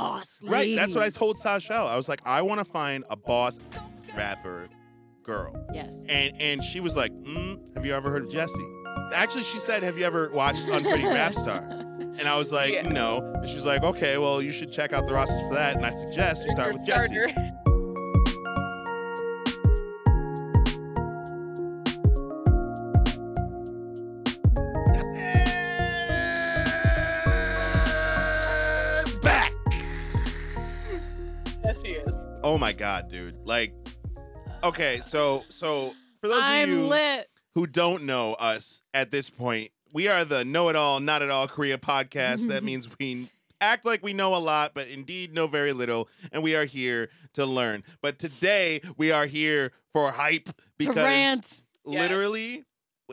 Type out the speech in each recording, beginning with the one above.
boss ladies. Right. That's what I told Sasha. I was like, I want to find a boss rapper girl. Yes. And and she was like, mm, Have you ever heard of Jessi? Actually, she said, Have you ever watched Unpretty Rap Star? And I was like, Yeah. No. And she's like, Okay, well, you should check out the rosters for that. And I suggest you start with Jessi. My god, dude. Like, okay, so so for those I'm of you lit. who don't know us at this point, we are the Know It All, Not At All Korea podcast. that means we act like we know a lot, but indeed know very little, and we are here to learn. But today we are here for hype because Durant. Yes. literally,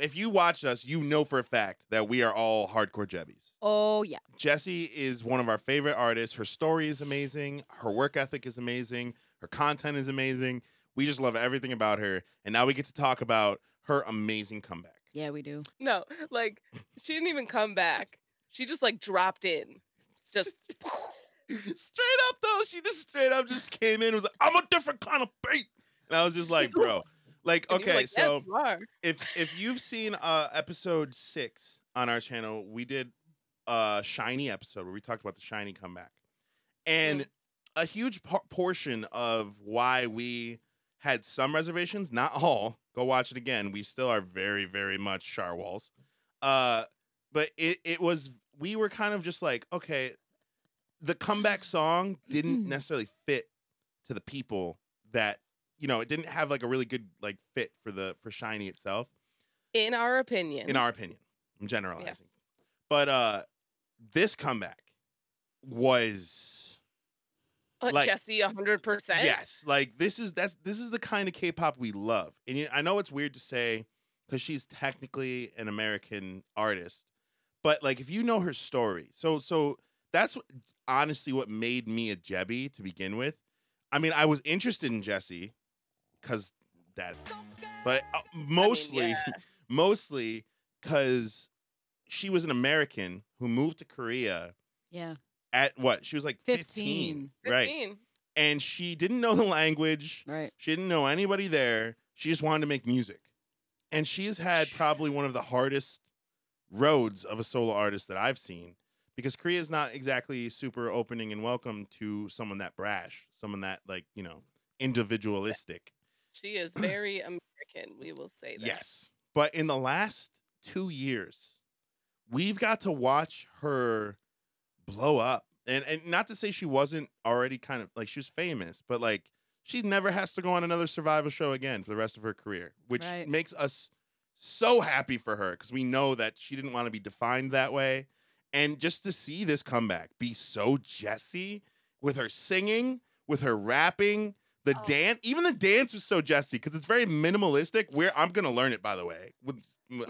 if you watch us, you know for a fact that we are all hardcore Jebbies. Oh yeah. Jessi is one of our favorite artists. Her story is amazing. Her work ethic is amazing. Her content is amazing. We just love everything about her. And now we get to talk about her amazing comeback. Yeah, we do. No, like she didn't even come back. She just like dropped in. Just straight up though, she just straight up just came in and was like, I'm a different kind of bait. And I was just like, bro. Like, and you were okay, like, so yes, if if you've seen uh episode six on our channel, we did a SHINee episode where we talked about the SHINee comeback, and a huge por- portion of why we had some reservations, not all. Go watch it again. We still are very very much Shawols, uh, but it it was we were kind of just like okay, the comeback song didn't necessarily fit to the people that you know it didn't have like a really good like fit for the for SHINee itself in our opinion. in our opinion i'm generalizing but uh this comeback was Uh, like- Jessi, hundred percent. yes like this is that's this is the kind of k-pop we love and you- i know it's weird to say because she's technically an american artist but like if you know her story so so that's what, honestly what made me a jebby to begin with i mean i was interested in jessi because that but uh, mostly yeah. mostly because she was an American who moved to Korea Yeah. At what? She was like 15, 15. right? 15. And she didn't know the language. Right. She didn't know anybody there. She just wanted to make music. And she has had probably one of the hardest roads of a solo artist that I've seen because Korea is not exactly super opening and welcome to someone that brash, someone that like, you know, individualistic. She is very American. We will say that. Yes. But in the last two years, we've got to watch her blow up. And and not to say she wasn't already kind of like she was famous, but like she never has to go on another survival show again for the rest of her career, which Right. makes us so happy for her because we know that she didn't want to be defined that way. And just to see this comeback be so Jessi with her singing, with her rapping, the Oh. dance, even the dance was so Jessi because it's very minimalistic. Where I'm gonna learn it, by the way. With,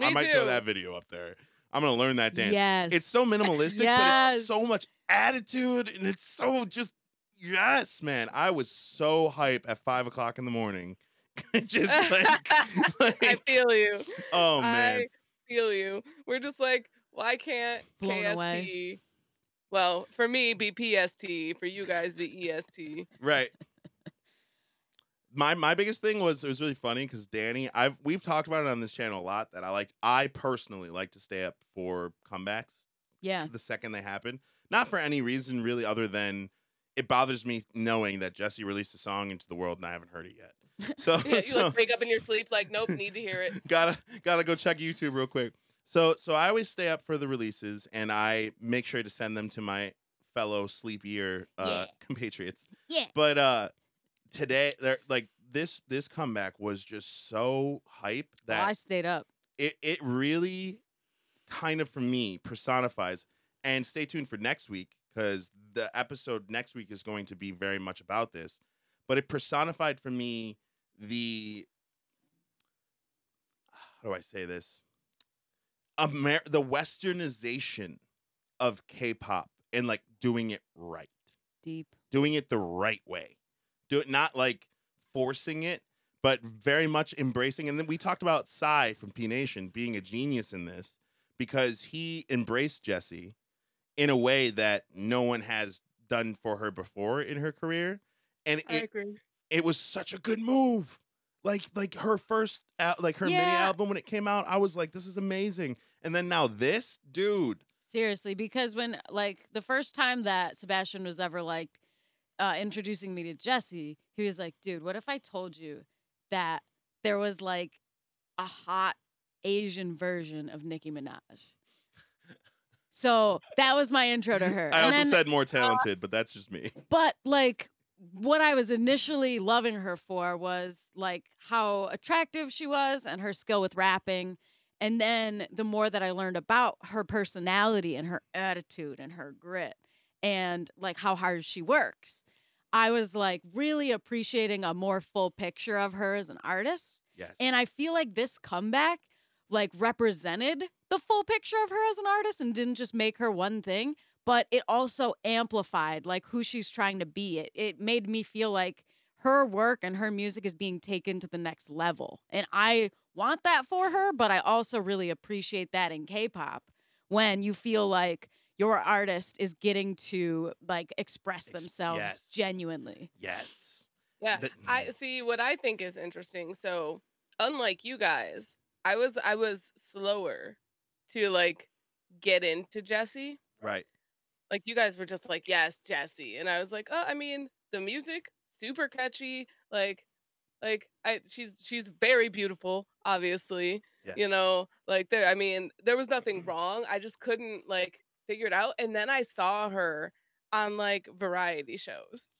I might throw that video up there. I'm gonna learn that dance. Yes. It's so minimalistic, but it's so much attitude and it's so just yes, man. I was so hype at five o'clock in the morning. just like, I feel you. oh man. I feel you. We're just like, why can't Blown KST? away. Well, for me, be PST. For you guys, be EST. Right. My my biggest thing was it was really funny because Danny, I've we've talked about it on this channel a lot that I like. I personally like to stay up for comebacks yeah. the second they happen, not for any reason really other than it bothers me knowing that Jessi released a song into the world and I haven't heard it yet. So, Yeah, you so like wake up in your sleep, like, nope, need to hear it. gotta gotta go check YouTube real quick. So so I always stay up for the releases and I make sure to send them to my fellow sleepier uh, Yeah. compatriots. Yeah. But uh today they're like this this comeback was just so hype Well, that I stayed up. it it really kind of for me personifies and stay tuned for next week because the episode next week is going to be very much about this but it personified for me the how do i say this Amer- the westernization of k-pop and like doing it right Deep. doing it the right way. Do it not like forcing it, but very much embracing. And then we talked about Psy from P Nation being a genius in this because he embraced Jessi in a way that no one has done for her before in her career, and I it agree. it was such a good move. Like like her first al- like her mini album when it came out, I was like, this is amazing. And then now this, dude. Seriously, because when like the first time that Sebastian was ever like uh, introducing me to Jessi, he was like, "Dude, what if I told you that there was like a hot Asian version of Nicki Minaj?" So that was my intro to her. I and also then, uh, said more talented, but that's just me. but like what I was initially loving her for was like how attractive she was and her skill with rapping. And then the more that I learned about her personality and her attitude and her grit and like how hard she works, I was like really appreciating a more full picture of her as an artist. Yes. And I feel like this comeback like represented the full picture of her as an artist and didn't just make her one thing, but it also amplified like who she's trying to be. It it made me feel like her work and her music is being taken to the next level. And I want that for her, but I also really appreciate that in K-pop when you feel like your artist is getting to like express Ex- themselves yes. genuinely. yes. Yeah. That- I see what I think is interesting. So, unlike you guys, I was I was slower to like get into Jessi. Right. Like you guys were just like, "Yes, Jessi." And I was like, "Oh, I mean, the music super catchy. Like like I she's she's very beautiful, obviously. Yes. You know, like there I mean, there was nothing wrong. I just couldn't like figure it out. And then I saw her on like variety shows.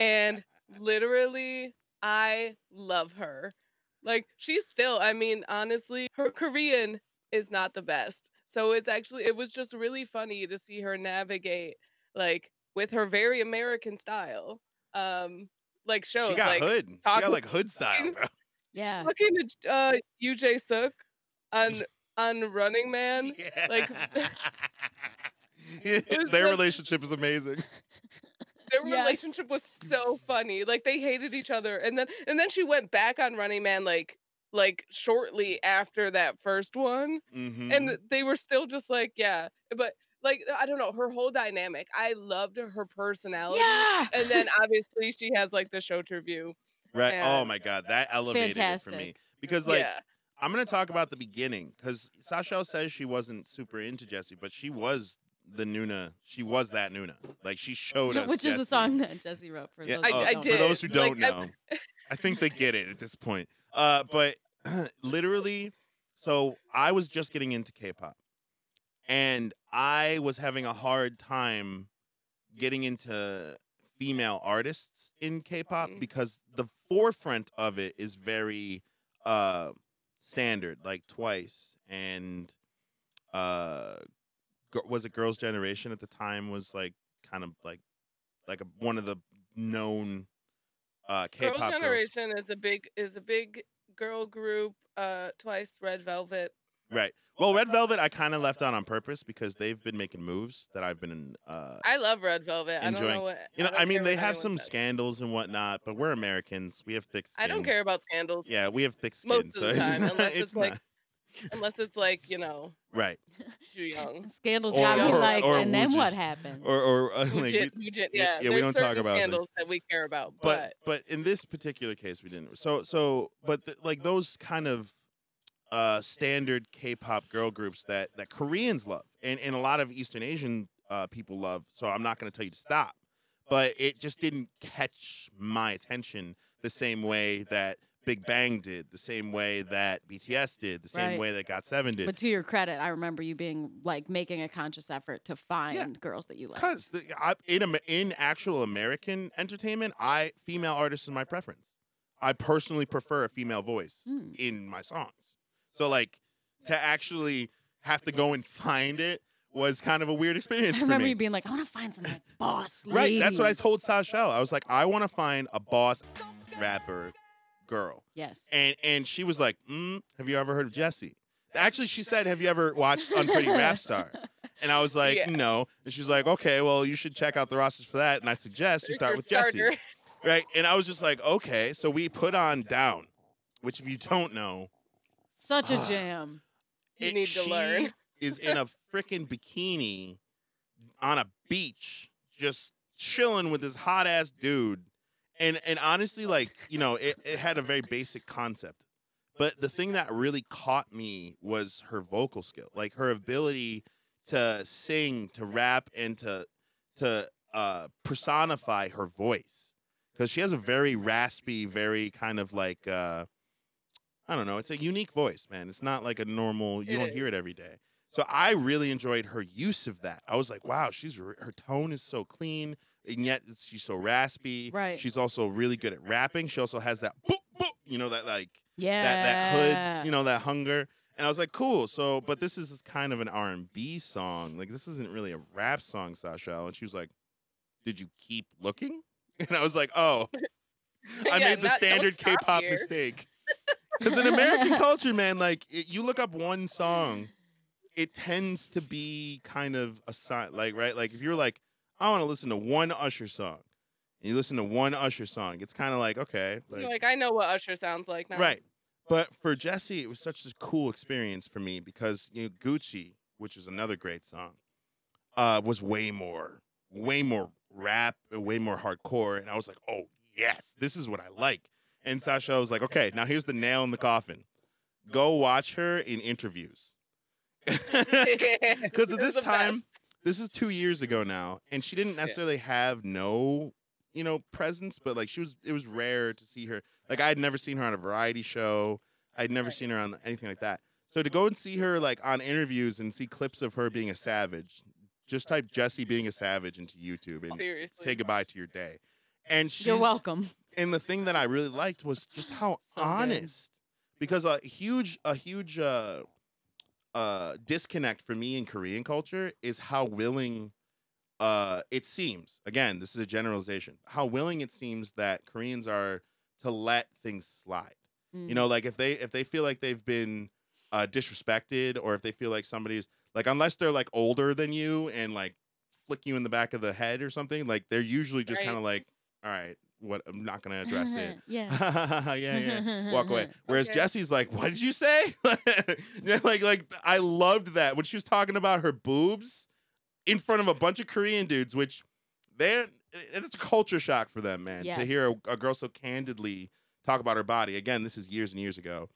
And literally I love her. Like she's still, I mean, honestly, her Korean is not the best. So it's actually it was just really funny to see her navigate like with her very American style. Um like shows she got like hood. She got like hood style, bro. Yeah. talking to uh Yoo Jae-suk on on Running Man. like- their like- relationship is amazing. Their Yes. relationship was so funny. Like they hated each other and then and then she went back on Running Man like like shortly after that first one hmm and they were still just like yeah but like i don't know her whole dynamic i loved her personality Yeah. and then obviously she has like the Showterview right. Oh my god, that elevated it for me because like yeah I'm gonna talk about the beginning because Sasha says she wasn't super into Jessi, but she was the Nuna. She was that Nuna. Like she showed us, Which is a song that Jessi wrote for Yeah, those I- who I don't For those who don't I- know, I think they get it at this point. Uh, but literally, so I was just getting into K-pop, and I was having a hard time getting into female artists in K-pop because the forefront of it is very uh standard, like Twice and uh, was it Girls' Generation at the time was like kind of like like a, one of the known uh K-pop girls girls. generation is a big is a big girl group uh twice red velvet Right. Well, Red Velvet I kind of left out on purpose because they've been making moves that I've been uh i love red velvet i don't Enjoying- know what you know, don't I mean they have some says. scandals and whatnot, but we're Americans. We have thick skin. i don't care about scandals Yeah, we have thick skin, Most of so the time, not- unless it's like- unless it's like you know right. too young Scandals Or- got me or- like, or and then Wu what happened? Or or uh, like jit- we- who yeah, yeah, yeah, we don't talk about things. scandals that we care about but but in this particular case we didn't so so but the, like those kind of uh standard k-pop girl groups that that koreans love and and a lot of eastern asian uh people love so i'm not going to tell you to stop but it just didn't catch my attention the same way that big bang did the same way that bts did the same Right. way that GOT7 did But to your credit, I remember you being like making a conscious effort to find girls that you like. Because in in actual American entertainment, I female artists is my preference. I personally prefer a female voice Hmm. in my songs. So like to actually have to go and find it was kind of a weird experience I remember me. you being like, I want to find some like boss lady." right, that's what I told Sasha. I was like, I want to find a boss rapper girl, Yes. and and she was like, mm, Have you ever heard of Jessi? Actually, she said, Have you ever watched Unpretty Rap Star? And I was like, Yeah. no. And she's like, okay, well, you should check out the rosters for that. And I suggest you start with Jessi. Right. And I was just like, okay. So we put on Down, which, if you don't know, Such a jam. You it- need to she learn. is in a freaking bikini on a beach just chilling with this hot ass dude. And and honestly, like, you know, it, it had a very basic concept. But the thing that really caught me was her vocal skill. Like her ability to sing, to rap, and to to uh personify her voice. Because she has a very raspy, very kind of like uh I don't know, it's a unique voice, man. It's not like a normal you It don't hear it every day. So I really enjoyed her use of that. I was like, wow, she's her tone is so clean, and yet she's so raspy. Right. She's also really good at rapping. She also has that boop boop, you know, that like Yeah. that that hood, you know, that hunger. And I was like, cool. So, but this is kind of an R and B song. Like this isn't really a rap song, Sasha. And she was like, "Did you keep looking?" And I was like, "Oh, I Yeah, made the not- standard K-pop here. mistake." Because in American culture, man, like it, you look up one song, it tends to be kind of a sign, like right, like if you're like, I want to listen to one Usher song, and you listen to one Usher song, it's kind of like okay, You're like, I know what Usher sounds like now. Right. But for Jessi, it was such a cool experience for me because you know Gucci, which is another great song, uh, was way more, way more rap, way more hardcore, and I was like, oh yes, this is what I like. And Sasha was like, okay, now here's the nail in the coffin. Go watch her in interviews. Because at this time, best. this is two years ago now, and she didn't necessarily have no, you know, presence, but like she was, it was rare to see her. Like I had never seen her on a variety show. I'd never Right. seen her on anything like that. So to go and see her like on interviews and see clips of her being a savage, just type Jessi being a savage into YouTube and seriously. say goodbye to your day. And she's, You're welcome. And the thing that I really liked was just how So good. honest, because a huge, a huge uh, uh, disconnect for me in Korean culture is how willing uh, it seems. Again, this is a generalization. How willing it seems that Koreans are to let things slide. Mm. You know, like if they if they feel like they've been uh, disrespected, or if they feel like somebody's like unless they're like older than you and like flick you in the back of the head or something, like they're usually just Right. kind of like, all right, what I'm not gonna address it. yeah. yeah, yeah. Walk away. Whereas Okay. Jessi's like, "What did you say?" Like, like I loved that when she was talking about her boobs in front of a bunch of Korean dudes, which they're it's a culture shock for them, man, to hear a, a girl so candidly talk about her body. Again, this is years and years ago,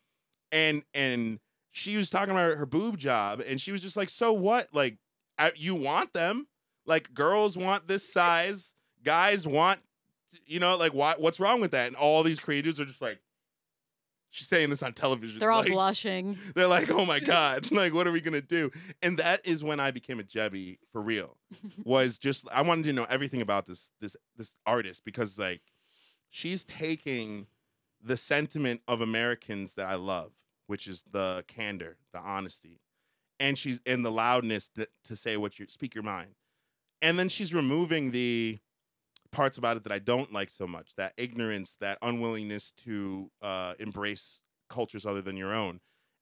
and and she was talking about her boob job, and she was just like, "So what? Like, I, you want them? Like, girls want this size, guys want." You know, like why? What's wrong with that? And all these creators are just like, she's saying this on television. They're all like, blushing. they're like, oh my god, like what are we gonna do? And that is when I became a Jebby for real. Was just I wanted to know everything about this this this artist because like she's taking the sentiment of Americans that I love, which is the candor, the honesty, and she's in the loudness to, to say what you speak your mind, and then she's removing the parts about it that I don't like so much, that ignorance, that unwillingness to uh, embrace cultures other than your own.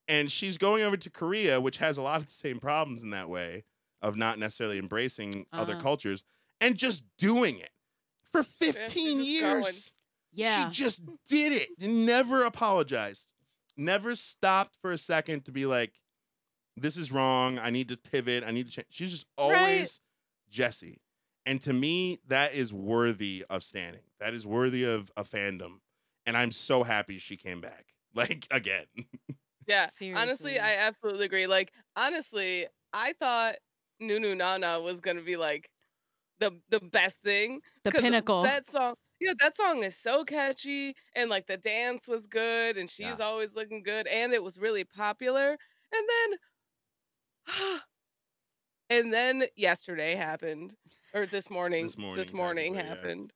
And she's going over to Korea, which has a lot of the same problems in that way of not necessarily embracing other Uh-huh. cultures and just doing it for 15 just years. going. Yeah. She just did it and never apologized. Never stopped for a second to be like, this is wrong. I need to pivot. I need to change. She's just always Jessi. And to me, that is worthy of standing. That is worthy of a fandom. And I'm so happy she came back. Like again. Yeah. Seriously. Honestly, I absolutely agree. Like, honestly, I thought Nunu Nana was gonna be like the the best thing. The pinnacle. That song, yeah, that song is so catchy, and like the dance was good, and she's Yeah. always looking good, and it was really popular. And then, and then yesterday happened, or this morning. This morning, This morning technically, yeah. happened.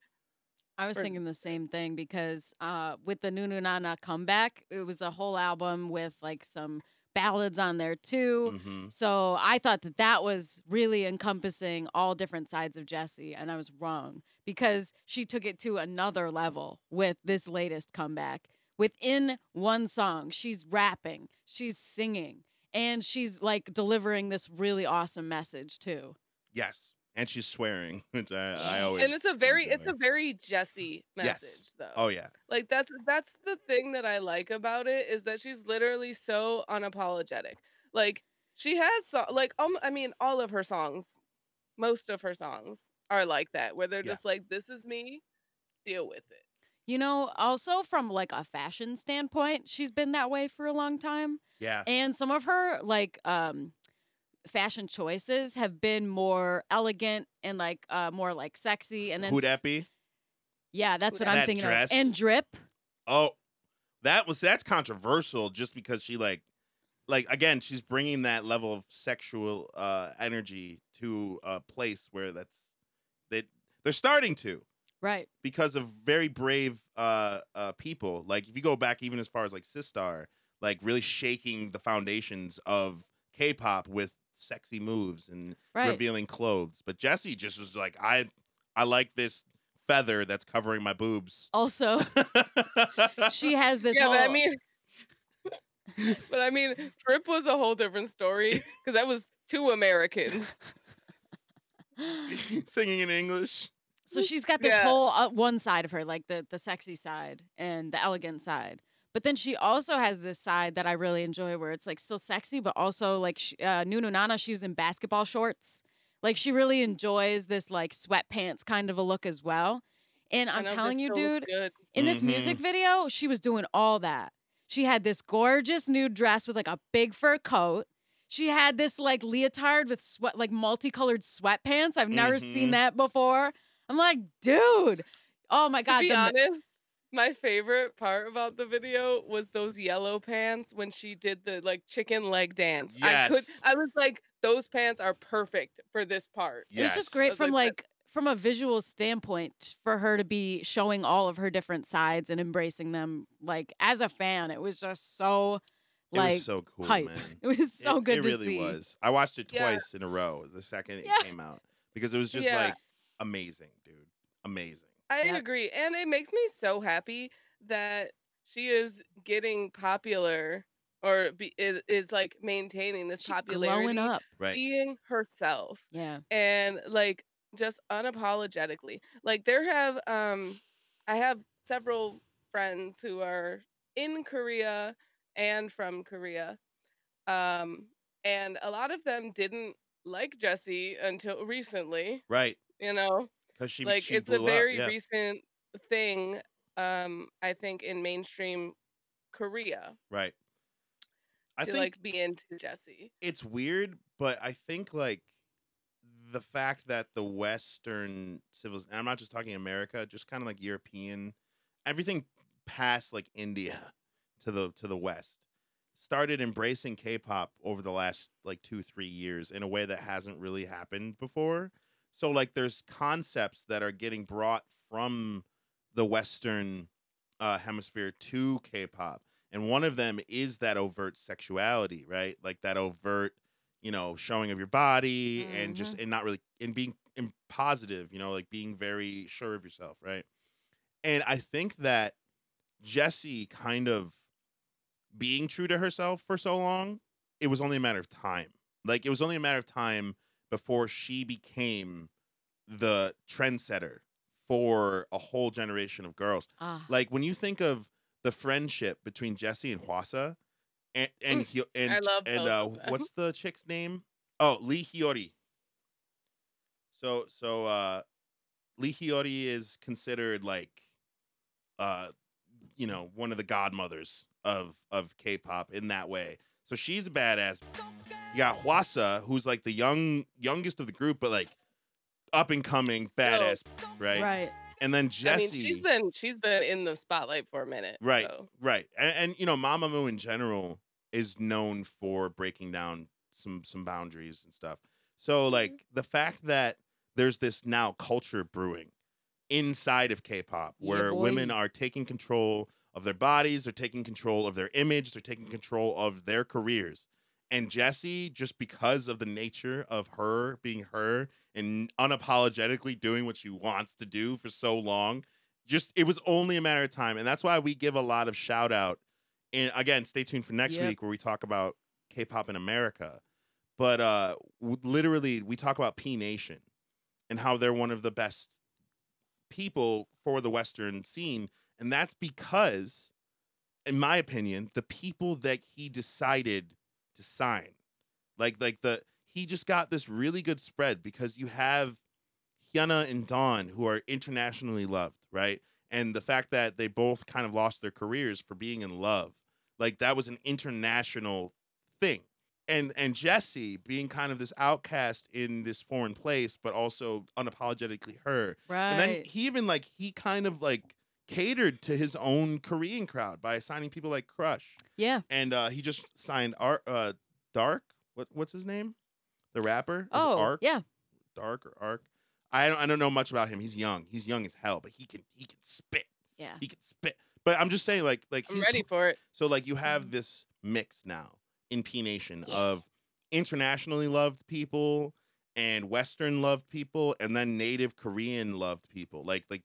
I was or- thinking the same thing because uh, with the Nunu Nana comeback, it was a whole album with like some ballads on there too. Mhm. So I thought that that was really encompassing all different sides of Jessi, and I was wrong because she took it to another level with this latest comeback. Within one song, she's rapping, she's singing, and she's like delivering this really awesome message too. Yes. And she's swearing, which I, I always And it's a very, it's a very Jessi Yes. message, though. Oh yeah. Like that's that's the thing that I like about it is that she's literally so unapologetic. Like she has so, like um I mean all of her songs most of her songs are like that, where they're Yeah. just like, "This is me, deal with it." You know, also from like a fashion standpoint, she's been that way for a long time. Yeah. And some of her like um fashion choices have been more elegant and like uh more like sexy and then Who that be? Yeah, that's what That I'm thinking dress? of. And drip. Oh, that was that's controversial just because she like like again, she's bringing that level of sexual uh energy to a place where that's that they're starting to Right. because of very brave uh uh people. Like if you go back even as far as like Sistar, like really shaking the foundations of K-pop with sexy moves and Right. revealing clothes. But Jessi just was like, I I like this feather that's covering my boobs. Also, she has this yeah, whole but I mean, but I mean, Trip was a whole different story because that was two Americans. singing in English. So she's got this Yeah. whole uh, one side of her, like the the sexy side and the elegant side. But then she also has this side that I really enjoy, where it's like still sexy, but also like sh- uh, Nunu Nana. She's in basketball shorts. Like she really enjoys this like sweatpants kind of a look as well. And I I'm telling you, dude, in this Mhm. music video, she was doing all that. She had this gorgeous nude dress with like a big fur coat. She had this like leotard with sweat, like multicolored sweatpants. I've never seen Mhm. that before. I'm like, dude, oh my god, to be the- honest, my favorite part about the video was those yellow pants when she did the like chicken leg dance. I could Yes. I was like, those pants are perfect for this part. it was just great was from like, like from a visual standpoint for her to be showing all of her different sides and embracing them. Like as a fan, it was just so It like was so cool, hype. man. It was so it, good it to really see. was. I watched it Yeah. twice in a row the second it Yeah. came out because it was just Yeah. like amazing, dude. Amazing. I Yep. agree. And it makes me so happy that she is getting popular or be, is, is like maintaining this She's popularity glowing up. Right. being herself Yeah. and like just unapologetically like there have um i have several friends who are in korea and from korea um and a lot of them didn't like jessi until recently Right. you know Because she like she it's a very yeah. recent thing um i think in mainstream korea right. I to think like be into Jessi. it's weird, but I think like the fact that the Western civils, and I'm not just talking America, just kind of like European, everything past like India to the to the West started embracing K-pop over the last like two three years in a way that hasn't really happened before. So like there's concepts that are getting brought from the Western uh, hemisphere to K-pop, and one of them is that overt sexuality, right? Like that overt, you know, showing of your body and just and not really and being and positive, you know, like being very sure of yourself, right? And I think that Jessi kind of being true to herself for so long, it was only a matter of time. Like it was only a matter of time before she became the trendsetter for a whole generation of girls. Ah. Like when you think of the friendship between Jessi and Hwasa, and and Mm, and and uh, what's the chick's name? Oh, Lee Hyori. So so uh, Lee Hyori is considered like, uh, you know, one of the godmothers of of K-pop in that way. So she's a badass. You got Hwasa, who's like the young youngest of the group, but like up and coming Still. badass, right? Right. And then Jessi. i mean she's been she's been in the spotlight for a minute Right, so. right, and, and you know, Mamamoo in general is known for breaking down some some boundaries and stuff. So, mm-hmm. like the fact that there's this now culture brewing inside of K-pop Yeah, where women are taking control of their bodies, they're taking control of their image, they're taking control of their careers. And Jessi, just because of the nature of her being her and unapologetically doing what she wants to do for so long, just it was only a matter of time. And that's why we give a lot of shout out. And again, stay tuned for next Yep. week where we talk about K-pop in America. But uh literally we talk about P Nation and how they're one of the best people for the Western scene. And that's because, in my opinion, the people that he decided to sign, like like the he just got this really good spread because you have Hyuna and Dawn who are internationally loved, right? And the fact that they both kind of lost their careers for being in love, like that was an international thing. And and Jessi being kind of this outcast in this foreign place, but also unapologetically her. Right. And then he even like he kind of like catered to his own Korean crowd by signing people like Crush. yeah. And uh he just signed Art uh Dark. What what's his name? The rapper? Is Oh, Ark? yeah. Dark or Ark. I don't I don't know much about him. He's young. He's young as hell, but he can he can spit. Yeah. He can spit. But I'm just saying, like like I'm he's ready for it. so like you have Mhm. this mix now in P Nation Yeah. of internationally loved people and Western loved people and then native Korean loved people. Like like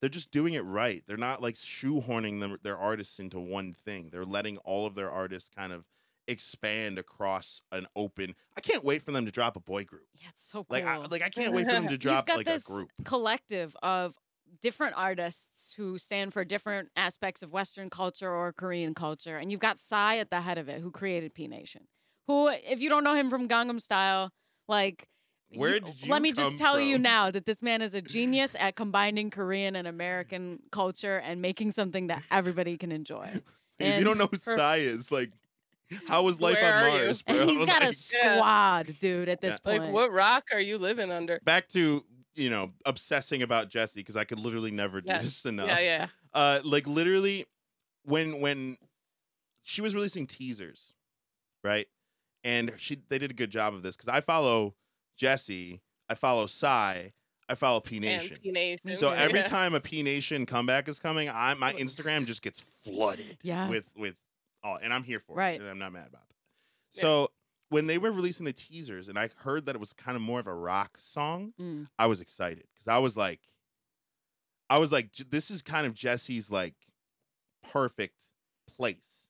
they're just doing it right. They're not like shoehorning them their artists into one thing. They're letting all of their artists kind of expand across an open. I can't wait for them to drop a boy group. Yeah, it's so cool. Like I, like I can't wait for them to drop like this a group. collective of different artists who stand for different aspects of Western culture or Korean culture, and you've got Psy at the head of it, who created P Nation. Who, if you don't know him from Gangnam Style, like. Where you- did you let me come just tell you now that this man is a genius at combining Korean and American culture and making something that everybody can enjoy. if you don't know who for- Psy is, like how was life Where on? Mars, bro? And he's got a Like- Yeah. squad, dude, at this point. Like, what rock are you living under? back to you know obsessing about Jessi because I could literally never do Yes. this enough. Yeah, yeah. Uh, like literally, when when she was releasing teasers, right, and she they did a good job of this because I follow Jessi, I follow Psy, I follow P Nation. And P Nation. So every yeah. time a P Nation comeback is coming, I my Instagram just gets flooded Yes. with with all, and I'm here for Right. it. I'm not mad about that. Yeah. So when they were releasing the teasers, and I heard that it was kind of more of a rock song, Mm. I was excited because I was like, I was like, this is kind of Jessi's like perfect place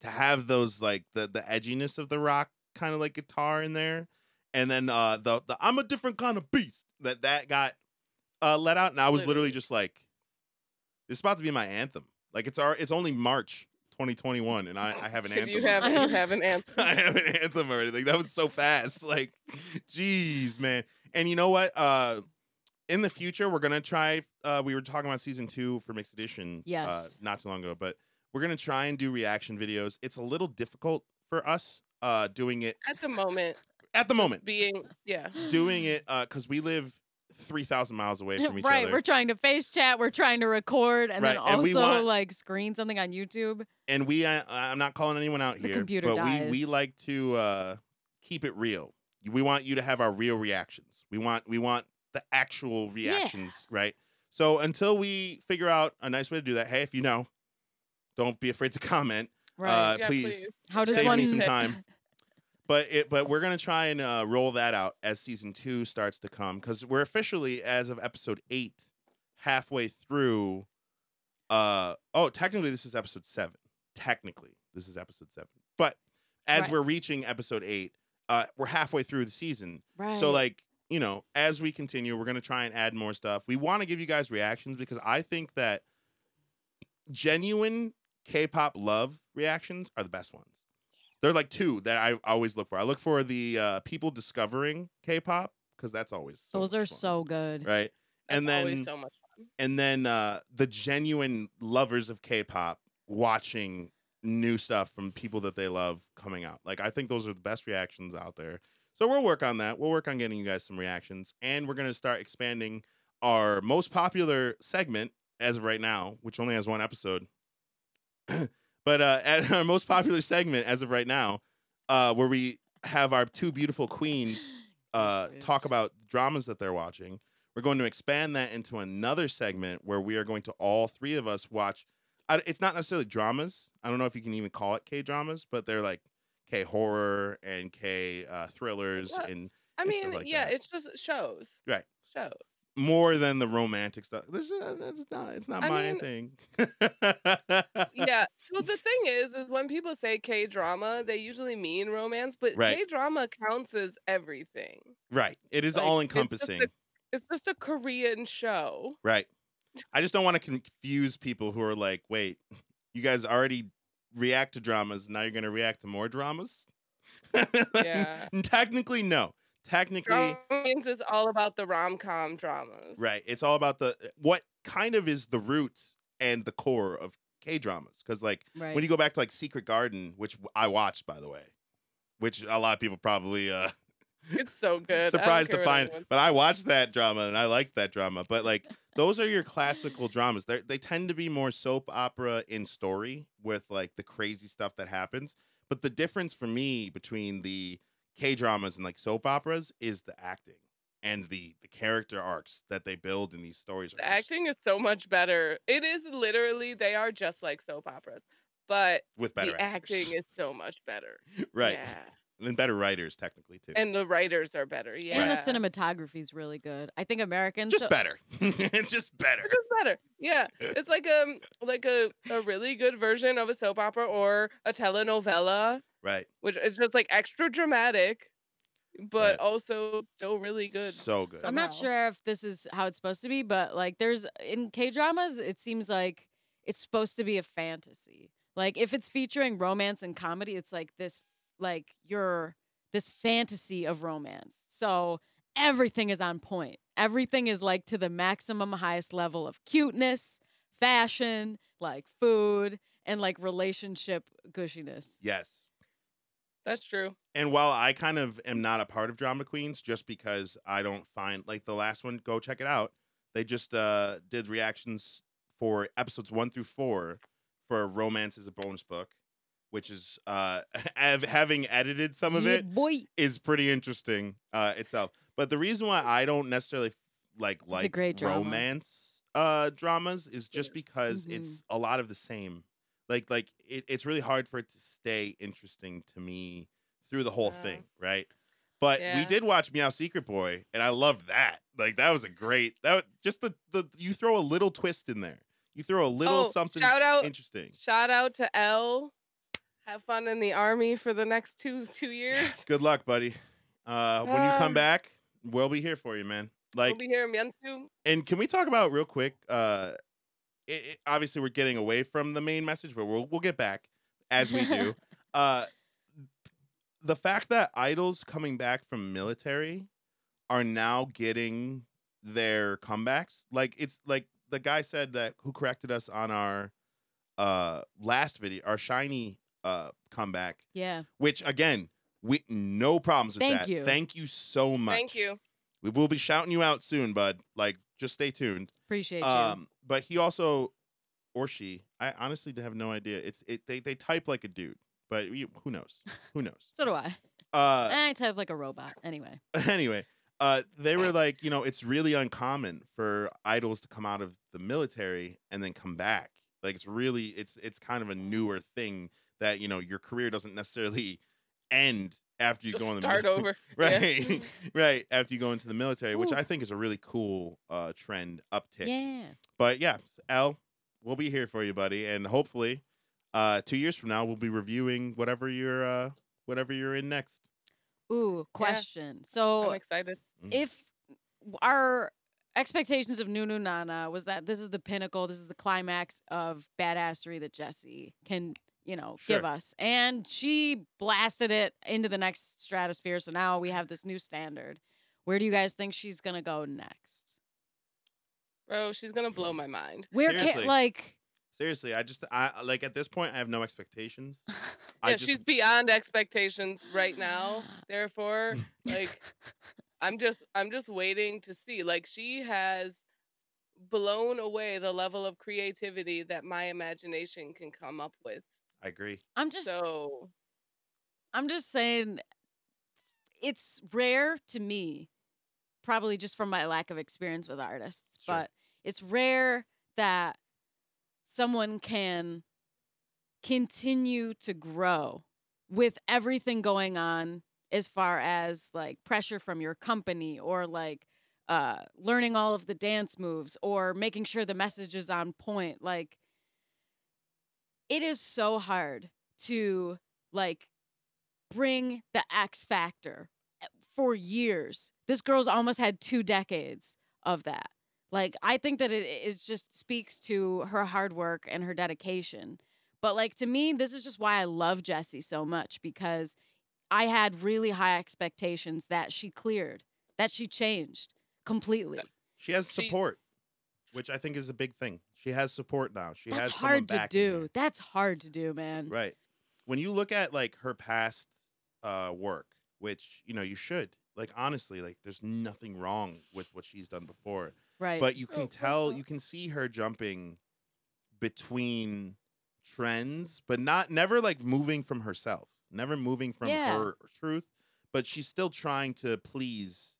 to have those like the the edginess of the rock kind of like guitar in there, and then uh the the I'm a different kind of beast that that got uh let out, and I was literally Literally. just like, this is about to be my anthem. Like it's our it's only March 2021, and I I have an anthem. you have you have an anthem. I have an anthem already. Like that was so fast. Like, jeez, man. And you know what? Uh in the future, we're gonna try. Uh, we were talking about season two for mixed edition. Uh, Yes. not too long ago, but we're gonna try and do reaction videos. It's a little difficult for us uh doing it At the moment. At the moment. Being yeah. Doing it uh because we live three thousand miles away from each right, other. Right, we're trying to face chat, we're trying to record, and then Right, and also want- like screen something on YouTube. and we uh, I'm not calling anyone out The here, computer but we we like to uh, keep it real. We want you to have our real reactions. We want we want the actual reactions, right? So until we figure out a nice way to do that, hey, if you know, don't be afraid to comment. Right. Uh, yeah, please How does save one me some time. But it but we're gonna try and uh, roll that out as season two starts to come because we're officially as of episode eight halfway through. Uh oh, technically this is episode seven. Technically this is episode seven, but as Right. we're reaching episode eight, uh, we're halfway through the season. Right. So like you know, as we continue, we're gonna try and add more stuff. We want to give you guys reactions because I think that genuine K-pop love reactions are the best ones. They're like two that I always look for. I look for the uh, people discovering K-pop because that's always so Those much are fun, so good. right. That's and then always so much fun. and then uh, the genuine lovers of K-pop watching new stuff from people that they love coming out. Like I think those are the best reactions out there. So we'll work on that. We'll work on getting you guys some reactions, and we're gonna start expanding our most popular segment as of right now, which only has one episode. but uh, as our most popular segment as of right now, uh, where we have our two beautiful queens uh, talk about dramas that they're watching. We're going to expand that into another segment where we are going to all three of us watch. I, it's not necessarily dramas. I don't know if you can even call it K dramas, but they're like K horror and K uh, thrillers Yeah. and I and mean, like yeah, that. it's just shows. Right. Shows. More than the romantic stuff. This uh, is it's not it's not I my mean- thing. yeah. So the thing is, is when people say K drama, they usually mean romance, but Right. K drama counts as everything. right. It is Like, all it's encompassing. It's just a Korean show. Right. I just don't want to confuse people who are like, wait, you guys already react to dramas. Now you're going to react to more dramas? Yeah. Technically, no. Technically, Drama is all about the rom com dramas. right. It's all about the what kind of is the root and the core of K dramas. Because like Right. when you go back to like Secret Garden, which I watched by the way, which a lot of people probably uh It's so good. Surprised to find. But I watched that drama and I liked that drama. But like those are your classical dramas. They they tend to be more soap opera in story with like the crazy stuff that happens. But the difference for me between the K dramas and like soap operas is the acting and the the character arcs that they build in these stories. Are The just acting is so much better. It is literally they are just like soap operas, but with better the acting is so much better. right, Yeah. and then better writers technically too. And the writers are better. Yeah. And the cinematography is really good. I think Americans just better, just better. Just better. Yeah. It's like um like a, a really good version of a soap opera or a telenovela, Right, which is just like extra dramatic, but Right. also still really good. so good. I'm not sure if this is how it's supposed to be, but like there's in K dramas, it seems like it's supposed to be a fantasy. Like if it's featuring romance and comedy, it's like this like you're this fantasy of romance. So everything is on point. Everything is like to the maximum highest level of cuteness, fashion, like food, and like relationship gushiness. Yes. That's true. And while I kind of am not a part of Drama Queens, just because I don't find like the last one, go check it out. They just uh did reactions for episodes one through four for Romance is a bonus book, which is uh having edited some of Yeah, it boy. is pretty interesting uh itself. But the reason why I don't necessarily like like great drama. romance uh dramas is just because Mhm. it's a lot of the same. Like like it, it's really hard for it to stay interesting to me through the whole Yeah. thing, right? But we did watch Meow Secret Boy, and I loved that. Like that was a great that was- just the the you throw a little twist in there. You throw a little Oh, something shout out- interesting. Shout out to L. Have fun in the army for the next two two years. Good luck, buddy. Uh, when you come Um, back, we'll be here for you, man. Like we'll be here in Miansu. And can we talk about real quick? Uh, it, it- obviously, we're getting away from the main message, but we'll we'll get back as we do. uh, the fact that idols coming back from military are now getting their comebacks, like it's like the guy said that who corrected us on our uh last video, our SHINee uh comeback, Yeah. which again. We no problems with Thank that. you. Thank you so much. Thank you. We will be shouting you out soon, bud. Like, just stay tuned. Appreciate you. But he also, or she, I honestly have no idea. It's it. They they type like a dude, but you, who knows? Who knows? so do I. Uh, and I type like a robot. Anyway. anyway, uh, they were like, you know, it's really uncommon for idols to come out of the military and then come back. Like, it's really, it's it's kind of a newer thing that you know your career doesn't necessarily end after you Just go in the start mil- over. Yeah. right right after you go into the military which i think is a really cool uh trend uptick Yeah. but yeah l we'll be here for you buddy and hopefully uh two years from now we'll be reviewing whatever you're uh whatever you're in next Ooh, question. So I'm excited. if our expectations of Nunu Nana was that this is the pinnacle, this is the climax of badassery that Jessi can, you know, give us. And she blasted it into the next stratosphere. So now we have this new standard. Where do you guys think she's gonna go next? Bro, she's gonna blow my mind. Where Seriously. can like seriously i just i like at this point i have no expectations i Yeah, just she's beyond expectations right now. Therefore, like I'm just I'm just waiting to see. Like she has blown away the level of creativity that my imagination can come up with. I agree I'm just so I'm just saying it's rare to me, probably just from my lack of experience with artists, Sure. but it's rare that someone can continue to grow with everything going on as far as like pressure from your company or like uh learning all of the dance moves or making sure the message is on point like it is so hard to like bring the X factor eh, for years. This girl's almost had two decades of that. Like I think that it is just speaks to her hard work and her dedication. But like to me, this is just why I love Jessi so much because I had really high expectations that she cleared, that she changed completely. She has She- support, which I think is a big thing. She has support now. She That's has someone hard to backing her. do. That's hard to do, man. Right. When you look at like her past uh work, which, you know, you should. Like honestly, like there's nothing wrong with what she's done before. Right. But you can Oh, tell, you can see her jumping between trends, but not never like moving from herself, never moving from Yeah. her truth, but she's still trying to please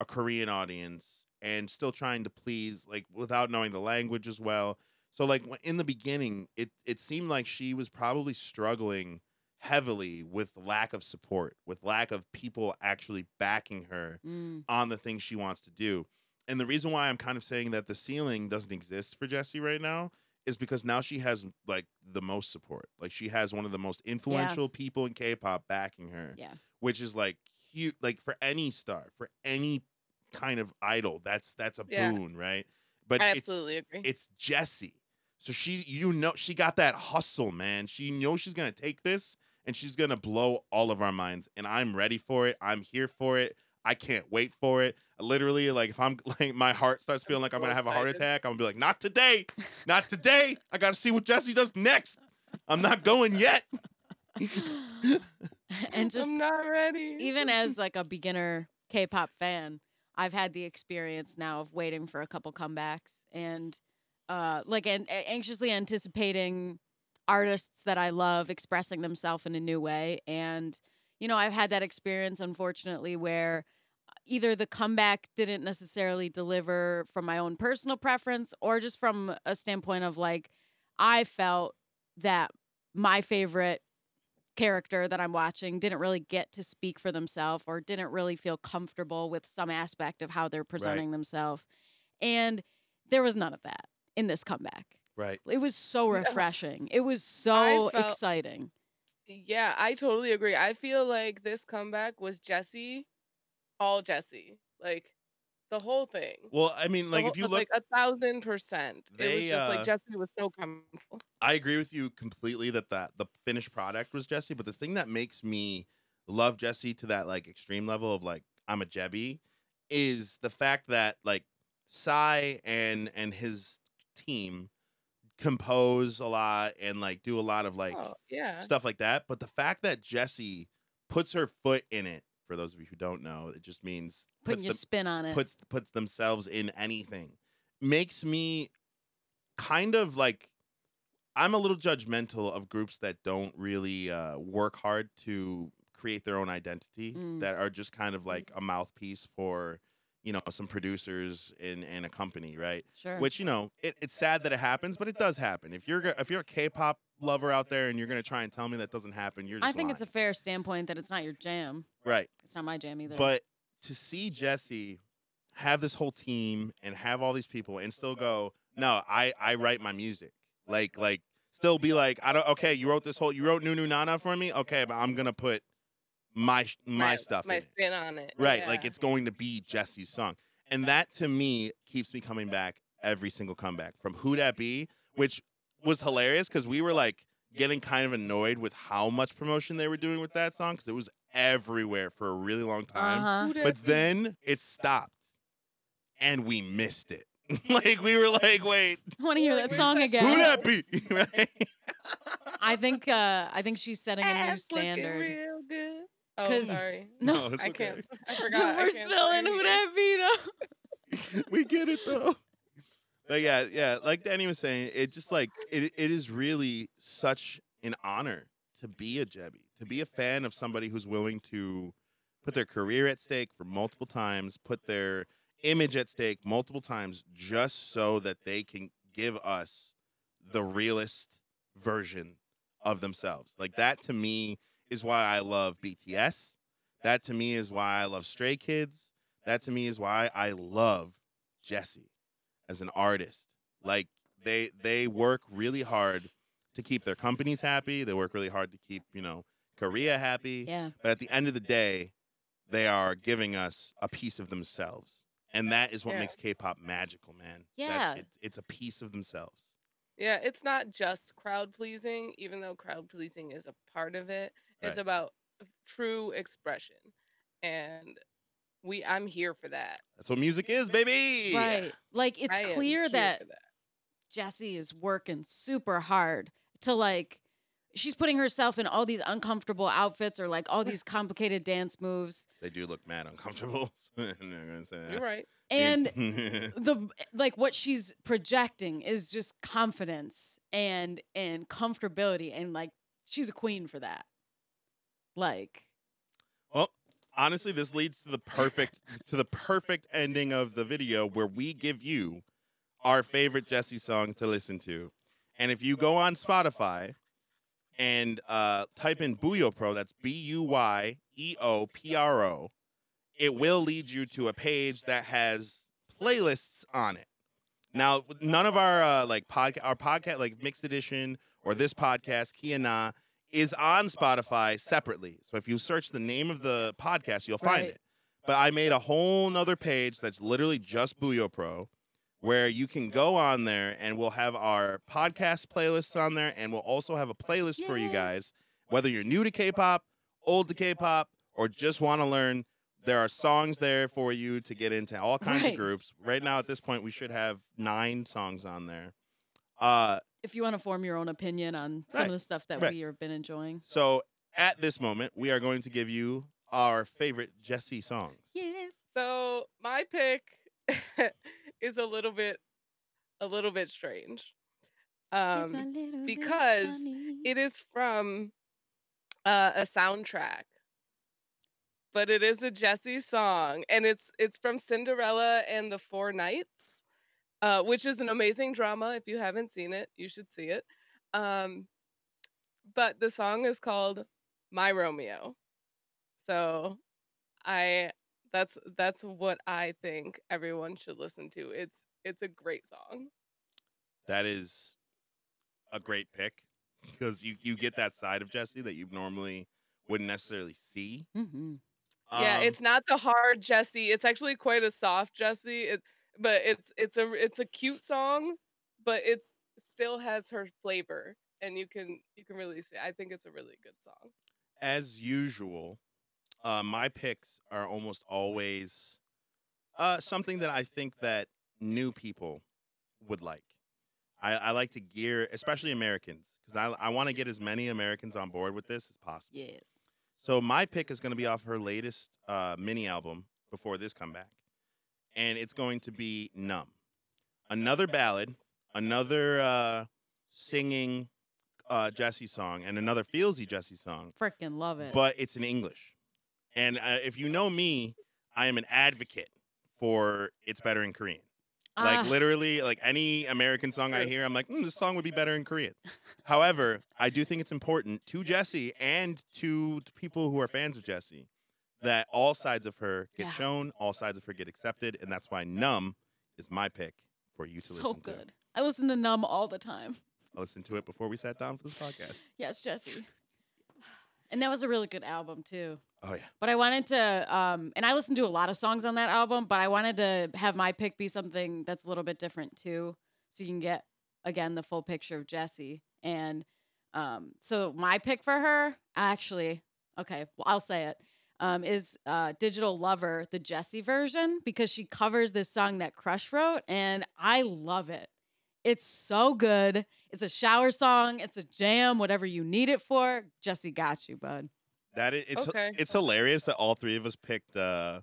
a Korean audience and still trying to please like without knowing the language as well. So like in the beginning, it it seemed like she was probably struggling heavily with lack of support, with lack of people actually backing her Mm, on the things she wants to do. And the reason why I'm kind of saying that the ceiling doesn't exist for Jessi right now is because now she has like the most support. Like she has one of the most influential people in K-pop backing her, yeah. which is like huge. Like for any star, for any kind of idol, that's that's a Yeah. boon, right? But I it's absolutely agree. it's Jessi. So she, you know, she got that hustle, man. She knows she's gonna take this and she's gonna blow all of our minds. And I'm ready for it. I'm here for it. I can't wait for it. Literally, like if I'm like my heart starts feeling like I'm gonna have a heart attack, I'm gonna be like, not today, not today. I gotta see what Jessi does next. I'm not going yet. and just I'm not ready. even as like a beginner K-pop fan, I've had the experience now of waiting for a couple comebacks and uh like an- anxiously anticipating artists that I love expressing themselves in a new way. And you know, I've had that experience unfortunately where either the comeback didn't necessarily deliver from my own personal preference or just from a standpoint of like I felt that my favorite character that I'm watching didn't really get to speak for themselves or didn't really feel comfortable with some aspect of how they're presenting themselves. And there was none of that in this comeback. Right. It was so refreshing. It was so felt- exciting. Yeah, I totally agree. I feel like this comeback was Jessi, all Jessi, like the whole thing. Well, I mean, like whole- if you look, like a thousand percent, it was They, just uh, like Jessi was so comfortable. I agree with you completely that that the finished product was Jessi, but the thing that makes me love Jessi to that like extreme level of like I'm a Jebby is the fact that like Psy and and his team compose a lot and like do a lot of like oh, yeah, stuff like that. But the fact that Jessi puts her foot in it, for those of you who don't know, it just means Putting puts your them- spin on it. puts puts themselves in anything makes me kind of like I'm a little judgmental of groups that don't really uh, work hard to create their own identity Mm. that are just kind of like a mouthpiece for you know some producers in in a company right sure. which you know it, it's sad that it happens but it does happen if you're if you're a k-pop lover out there and you're gonna try and tell me that doesn't happen you're just I think it's a fair standpoint that it's not your jam. right It's not my jam either. but to see Jessi have this whole team and have all these people and still go, no, I I write my music. Like like still be like, I don't okay, you wrote this whole you wrote Nunu Nana for me? Okay, but I'm gonna put my sh- my, stuff my in it. spin on it. Right, like it's going to be Jessi's song. And that to me keeps me coming back every single comeback from Who Dat B, which was hilarious because we were like getting kind of annoyed with how much promotion they were doing with that song because it was everywhere for a really long time. uh-huh. But then it stopped and we missed it. like we were like, wait, I want to hear that song again. who that be? Right? I think uh I think she's setting a new Ass looking standard. real good. Oh, 'Cause- sorry. No, it's I okay. can't. I forgot. We're can't still in Who again. That Be though. we get it though. But yeah, yeah, like Danny was saying, it just like it it is really such an honor to be a Jebby, to be a fan of somebody who's willing to put their career at stake for multiple times, put their image at stake multiple times just so that they can give us the realest version of themselves. Like that to me is why I love BTS. That to me is why I love Stray Kids. That to me is why I love Jessi as an artist. Like they they work really hard to keep their companies happy. They work really hard to keep, you know, Korea happy. Yeah. But at the end of the day, they are giving us a piece of themselves. And that is what Yeah. makes K-pop magical, man. That Yeah. it's, it's a piece of themselves. Yeah, it's not just crowd pleasing, even though crowd pleasing is a part of it. It's Right. about true expression, and we I'm here for that. That's what music is, baby. Right. Like it's I clear that that. Jessi is working super hard to like she's putting herself in all these uncomfortable outfits or like all these complicated dance moves. They do look mad uncomfortable. I'm not gonna say You're right. And the like what she's projecting is just confidence and and comfortability and like she's a queen for that. Like Well, honestly, this leads to the perfect to the perfect ending of the video where we give you our favorite Jessi song to listen to. And if you go on Spotify and uh, type in Buyeo Pro, that's B U Y E O P R O, it will lead you to a page that has playlists on it. Now, none of our uh, like podcast, our podcast, like mixed edition or this podcast, Kia Na, is on Spotify separately. So if you search the name of the podcast, you'll find Right. it. But I made a whole nother page that's literally just Buyeo Pro, where you can go on there and we'll have our podcast playlists on there, and we'll also have a playlist for you guys. Whether you're new to K-pop, old to K-pop, or just want to learn, there are songs there for you to get into all kinds Right. of groups. Right now, at this point, we should have nine songs on there. Uh, if you want to form your own opinion on some Right. of the stuff that Right. we have been enjoying. so at this moment, we are going to give you our favorite Jessi songs. Yes. So my pick is a little bit a little bit strange. Um because it is from uh, a soundtrack. But it is a Jessi song and it's it's from Cinderella and the Four Knights. Uh, which is an amazing drama. If you haven't seen it, you should see it. Um, but the song is called My Romeo. So I that's that's what I think everyone should listen to. It's it's a great song. That is a great pick because you, you get that side of Jessi that you normally wouldn't necessarily see. hmm yeah, Um, it's not the hard Jessi. It's actually quite a soft Jessi. It, but it's it's a it's a cute song, but it's still has her flavor, and you can you can really see. I think it's a really good song. as usual. Uh, my picks are almost always uh, something that I think that new people would like. I, I like to gear, especially Americans, because I, I want to get as many Americans on board with this as possible. Yes. So my pick is going to be off her latest uh, mini album before this comeback, and it's going to be "Numb," another ballad, another uh, singing uh, Jessi song, and another feelsy Jessi song, Freaking love it. but it's in English. And uh, if you know me, I am an advocate for "It's Better in Korean." Like Ah, literally, like any American song I hear, I'm like, mm, this song would be better in Korean. However, I do think it's important to Jessi and to people who are fans of Jessi that all sides of her get Yeah. shown, all sides of her get accepted, and that's why "Numb" is my pick for you to listen to. So listen good. I listen to Numb all the time. I listened to it before we sat down for this podcast. Yes, Jessi. And that was a really good album too. Oh yeah, But I wanted to, um, and I listened to a lot of songs on that album, but I wanted to have my pick be something that's a little bit different too. So you can get, again, the full picture of Jessi. And um, so my pick for her, actually, okay, well, I'll say it, um, is uh, Digital Lover, the Jessi version, because she covers this song that Crush wrote, and I love it. It's so good. It's a shower song, it's a jam, whatever you need it for. Jessi got you, bud. that is, it's Okay. it's hilarious that all three of us picked uh,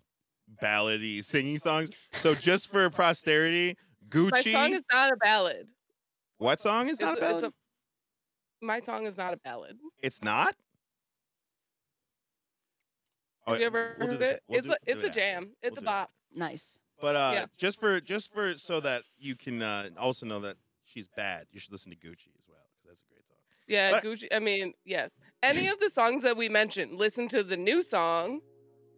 ballady singing songs. So just for posterity, Gucci. My Gucci. song is not a ballad. what song is not a a- ballad? a- my song is not a ballad. It's not. Oh, Have you ever we'll do heard it? we'll it's do- a it's a after. jam. It's We'll a do it bop. Nice. But uh, Yeah. just for just for so that you can uh, also know that she's bad, you should listen to Gucci as well because that's a great song. Yeah, But- Gucci. I mean, yes. Any of the songs that we mentioned, listen to the new song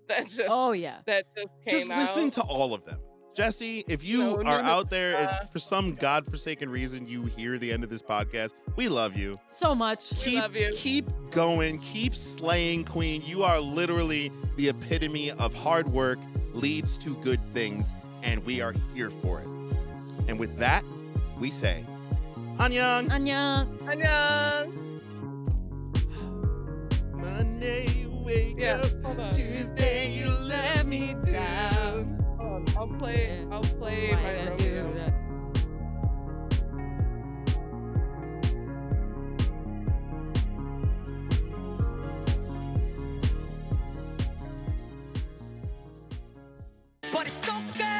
that just Oh, yeah. that just came out. Just listen to all of them. Jessi, if you No, no, are no, out there and uh, for some godforsaken reason you hear the end of this podcast, we love you. So much. We keep love you. keep going, keep slaying, Queen. You are literally the epitome of hard work leads to good things, and we are here for it. And with that, we say, Annyeong. Annyeong. Annyeong. Monday wake Yeah, up. Tuesday, you let me down. Hold on. I'll play. I'll play Why my you Romeo. But it's so good.